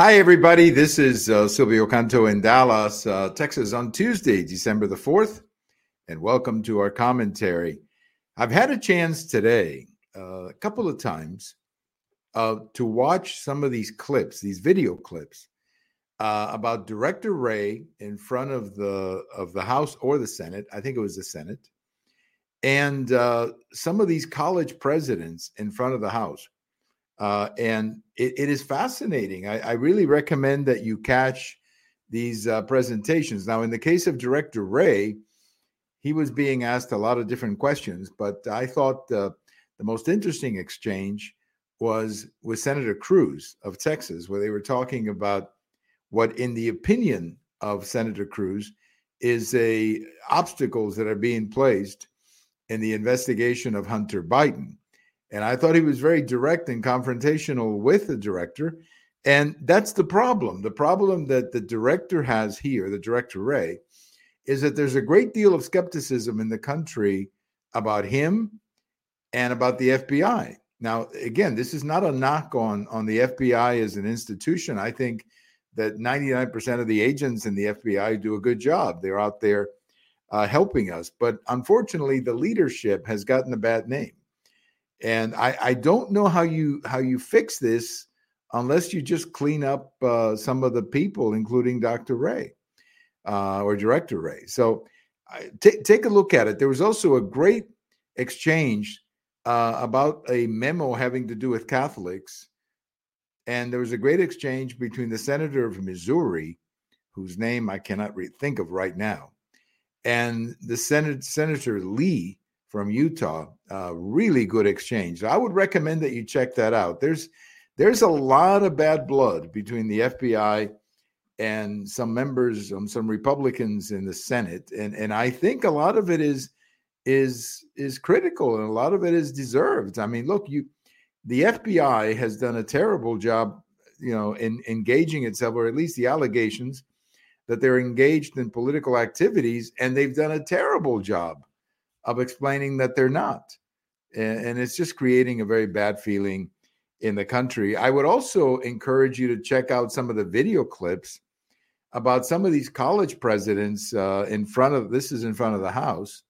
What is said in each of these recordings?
Hi, everybody. This is uh, Silvio Canto in Dallas, uh, Texas, on Tuesday, December the 4th, and welcome to our commentary. I've had a chance today, uh, a couple of times, uh, to watch some of these clips, these video clips, uh, about Director Wray in front of the of the House or the Senate. I think it was the Senate, and uh, some of these college presidents in front of the House uh, and it, it is fascinating. I, I, really recommend that you catch these uh, presentations. Now, in the case of Director Wray, he was being asked a lot of different questions, but I thought the most interesting exchange was with Senator Cruz of Texas, where they were talking about what, in the opinion of Senator Cruz, is a obstacles that are being placed in the investigation of Hunter Biden. And I thought he was very direct and confrontational with the director. And that's the problem. The problem that the director has here, the director Wray, is that there's a great deal of skepticism in the country about him and about the FBI. Now, again, this is not a knock on, on the FBI as an institution. I think that 99% of the agents in the FBI do a good job. They're out there uh, helping us. But unfortunately, the leadership has gotten a bad name and I, I don't know how you how you fix this unless you just clean up uh, some of the people, including Dr. Wray uh, or Director Wray. So t- take a look at it. There was also a great exchange uh, about a memo having to do with Catholics, and there was a great exchange between the senator of Missouri, whose name I cannot re- think of right now, and the Senate Senator Lee from Utah. Uh, really good exchange. I would recommend that you check that out. There's there's a lot of bad blood between the FBI and some members, um, some Republicans in the Senate, and and I think a lot of it is is is critical and a lot of it is deserved. I mean, look, you the FBI has done a terrible job, you know, in engaging itself, or at least the allegations that they're engaged in political activities, and they've done a terrible job of explaining that they're not. And, and it's just creating a very bad feeling in the country. I would also encourage you to check out some of the video clips about some of these college presidents uh, in front of this is in front of the House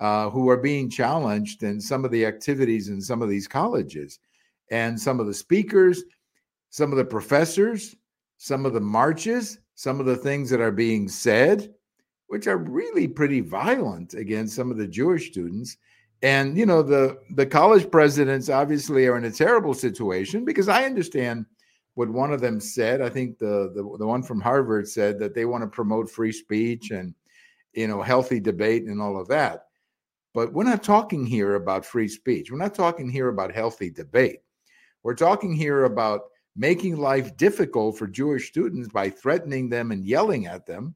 uh, who are being challenged in some of the activities in some of these colleges and some of the speakers, some of the professors, some of the marches, some of the things that are being said which are really pretty violent against some of the Jewish students. And you know, the the college presidents obviously are in a terrible situation because I understand what one of them said. I think the the, the one from Harvard said that they want to promote free speech and you know healthy debate and all of that. But we're not talking here about free speech. We're not talking here about healthy debate. We're talking here about making life difficult for Jewish students by threatening them and yelling at them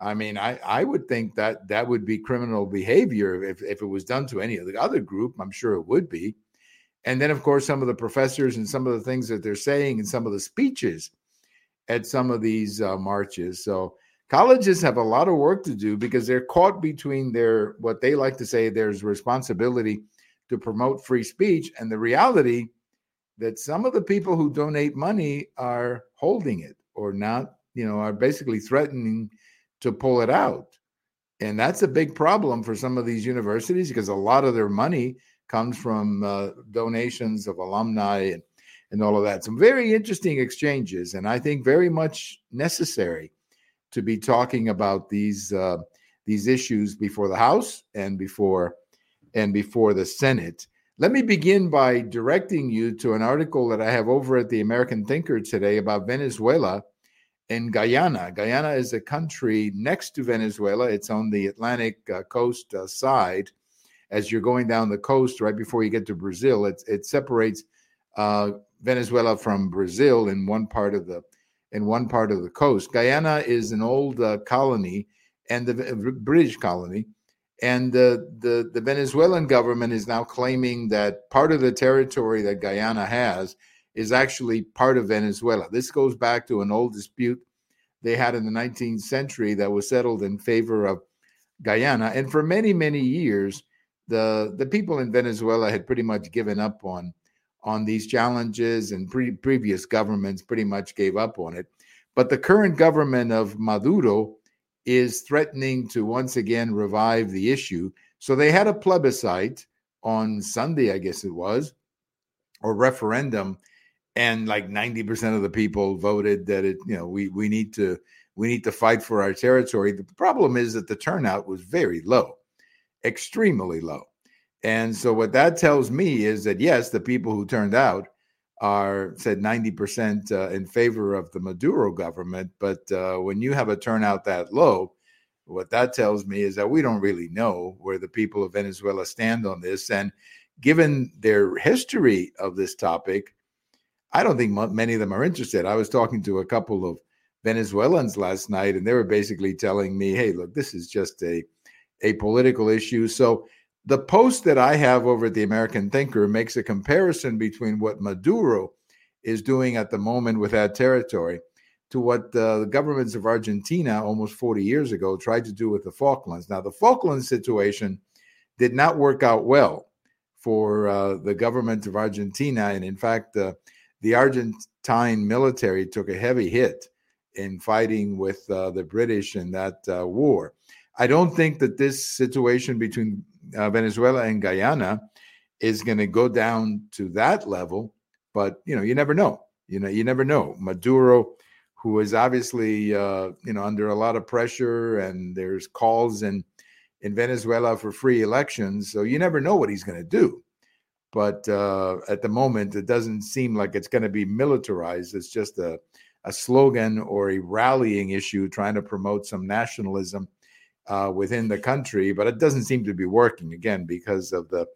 I mean, I, I would think that that would be criminal behavior if, if it was done to any of the other group. I'm sure it would be. And then, of course, some of the professors and some of the things that they're saying and some of the speeches at some of these uh, marches. So colleges have a lot of work to do because they're caught between their what they like to say there's responsibility to promote free speech and the reality that some of the people who donate money are holding it or not, you know, are basically threatening to pull it out. And that's a big problem for some of these universities because a lot of their money comes from uh, donations of alumni and, and all of that. Some very interesting exchanges, and I think very much necessary to be talking about these uh, these issues before the House and before and before the Senate. Let me begin by directing you to an article that I have over at the American Thinker today about Venezuela in Guyana. Guyana is a country next to Venezuela. It's on the Atlantic uh, coast uh, side. As you're going down the coast, right before you get to Brazil, it, it separates uh, Venezuela from Brazil in one part of the in one part of the coast. Guyana is an old uh, colony and the British colony, and the the Venezuelan government is now claiming that part of the territory that Guyana has is actually part of Venezuela. This goes back to an old dispute they had in the 19th century that was settled in favor of Guyana. And for many, many years, the, the people in Venezuela had pretty much given up on, on these challenges, and pre- previous governments pretty much gave up on it. But the current government of Maduro is threatening to once again revive the issue. So they had a plebiscite on Sunday, I guess it was, or referendum, and like 90% of the people voted that it, you know, we we need to we need to fight for our territory. The problem is that the turnout was very low, extremely low. And so what that tells me is that yes, the people who turned out are said 90% uh, in favor of the Maduro government, but uh, when you have a turnout that low, what that tells me is that we don't really know where the people of Venezuela stand on this. And given their history of this topic, I don't think many of them are interested. I was talking to a couple of Venezuelans last night, and they were basically telling me, "Hey, look, this is just a a political issue." So the post that I have over at the American Thinker makes a comparison between what Maduro is doing at the moment with that territory to what the governments of Argentina almost 40 years ago tried to do with the Falklands. Now, the Falklands situation did not work out well for uh, the government of Argentina. And in fact, uh, the Argentine military took a heavy hit in fighting with uh, the British in that uh, war. I don't think that this situation between uh, Venezuela and Guyana is going to go down to that level, but you know, you never know. You know, you never know. Maduro, who is obviously uh, you know under a lot of pressure, and there's calls in in Venezuela for free elections, so you never know what he's going to do. But uh, at the moment, it doesn't seem like it's going to be militarized. It's just a a slogan or a rallying issue trying to promote some nationalism uh, within the country, but it doesn't seem to be working again because of the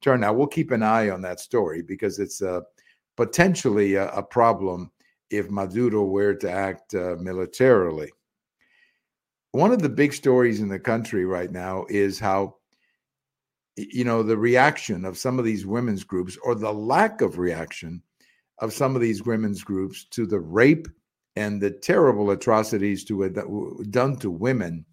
turnout. We'll keep an eye on that story because it's uh, potentially a, a, problem if Maduro were to act uh, militarily. One of the big stories in the country right now is how, you know, the reaction of some of these women's groups or the lack of reaction of some of these women's groups to the rape and the terrible atrocities to uh, done to women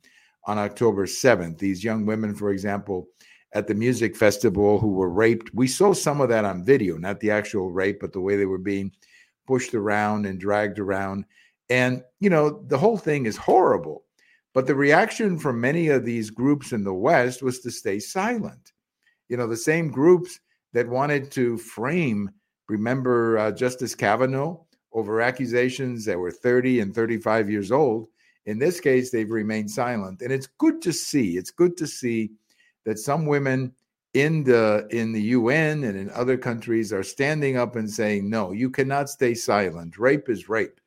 on October 7th. These young women, for example, at the music festival who were raped. We saw some of that on video, not the actual rape, but the way they were being pushed around and dragged around. And, you know, the whole thing is horrible. But the reaction from many of these groups in the West was to stay silent. You know, the same groups that wanted to frame, remember uh, Justice Kavanaugh over accusations that were 30 and 35 years old in this case, they've remained silent, and it's good to see. It's good to see that some women in the in the UN and in other countries are standing up and saying, "No, you cannot stay silent. Rape is rape,"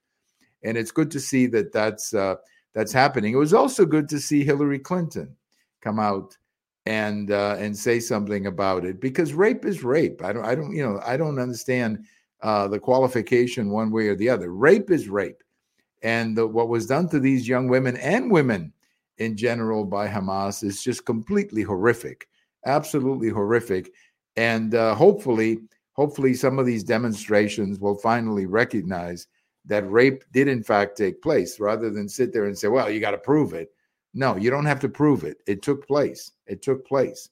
and it's good to see that that's uh, that's happening. It was also good to see Hillary Clinton come out and uh, and say something about it because rape is rape. I don't I don't you know I don't understand uh, the qualification one way or the other. Rape is rape. And the, what was done to these young women and women in general by Hamas is just completely horrific, absolutely horrific. And uh, hopefully, hopefully, some of these demonstrations will finally recognize that rape did in fact take place, rather than sit there and say, "Well, you got to prove it." No, you don't have to prove it. It took place. It took place.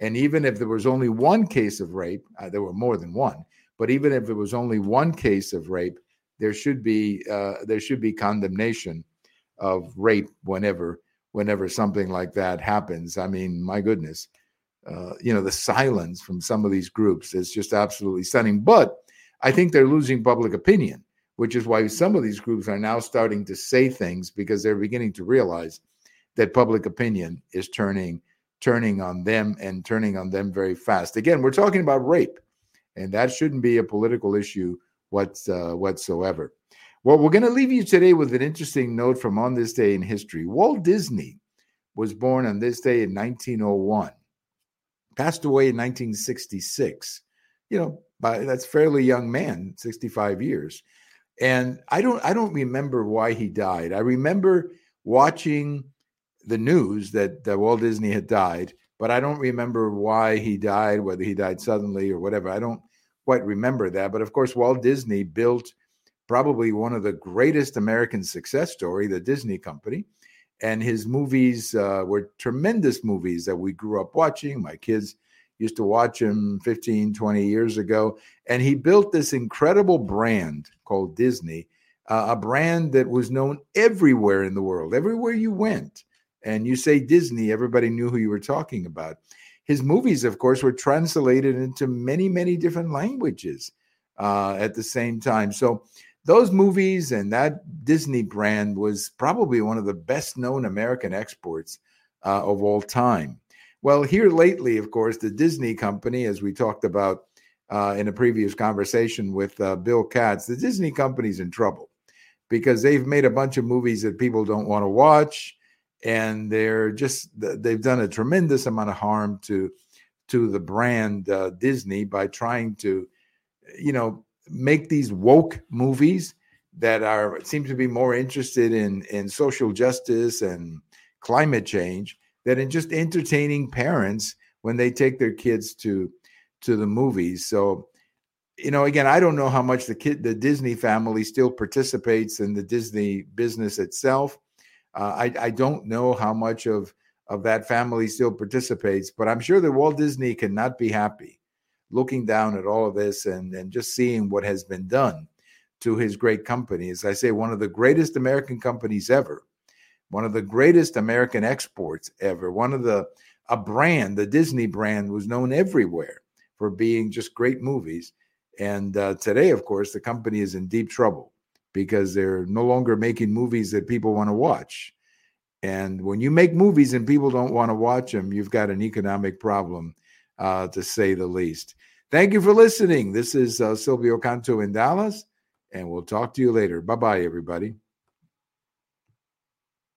And even if there was only one case of rape, uh, there were more than one. But even if there was only one case of rape, there should be uh, there should be condemnation of rape whenever whenever something like that happens. I mean, my goodness, uh, you know, the silence from some of these groups is just absolutely stunning. But I think they're losing public opinion, which is why some of these groups are now starting to say things because they're beginning to realize that public opinion is turning turning on them and turning on them very fast. Again, we're talking about rape, and that shouldn't be a political issue uh, whatsoever. Well, we're going to leave you today with an interesting note from on this day in history. Walt Disney was born on this day in 1901, passed away in 1966. You know, by that's fairly young man, 65 years. And I don't I don't remember why he died. I remember watching the news that, that Walt Disney had died, but I don't remember why he died, whether he died suddenly or whatever. I don't quite remember that. But of course, Walt Disney built probably one of the greatest American success story, the Disney Company. And his movies uh, were tremendous movies that we grew up watching. My kids used to watch him 15, 20 years ago. And he built this incredible brand called Disney, uh, a brand that was known everywhere in the world, everywhere you went. And you say Disney, everybody knew who you were talking about. His movies, of course, were translated into many, many different languages uh, at the same time. So those movies and that Disney brand was probably one of the best known American exports uh, of all time. Well, here lately, of course, the Disney company, as we talked about uh, in a previous conversation with uh, Bill Katz, the Disney company's in trouble because they've made a bunch of movies that people don't want to watch, and they're just they've done a tremendous amount of harm to to the brand uh, Disney by trying to, you know, make these woke movies that are seem to be more interested in in social justice and climate change than in just entertaining parents when they take their kids to to the movies. So, you know, again, I don't know how much the kid the Disney family still participates in the Disney business itself. Uh, I I don't know how much of of that family still participates, but I'm sure that Walt Disney cannot be happy looking down at all of this and, and just seeing what has been done to his great company. As I say, one of the greatest American companies ever one of the greatest American exports ever. One of the a brand, the Disney brand, was known everywhere for being just great movies. And uh, today, of course, the company is in deep trouble because they're no longer making movies that people want to watch. And when you make movies and people don't want to watch them, you've got an economic problem, uh, to say the least. Thank you for listening. This is uh, Silvio Canto in Dallas, and we'll talk to you later. Bye bye, everybody.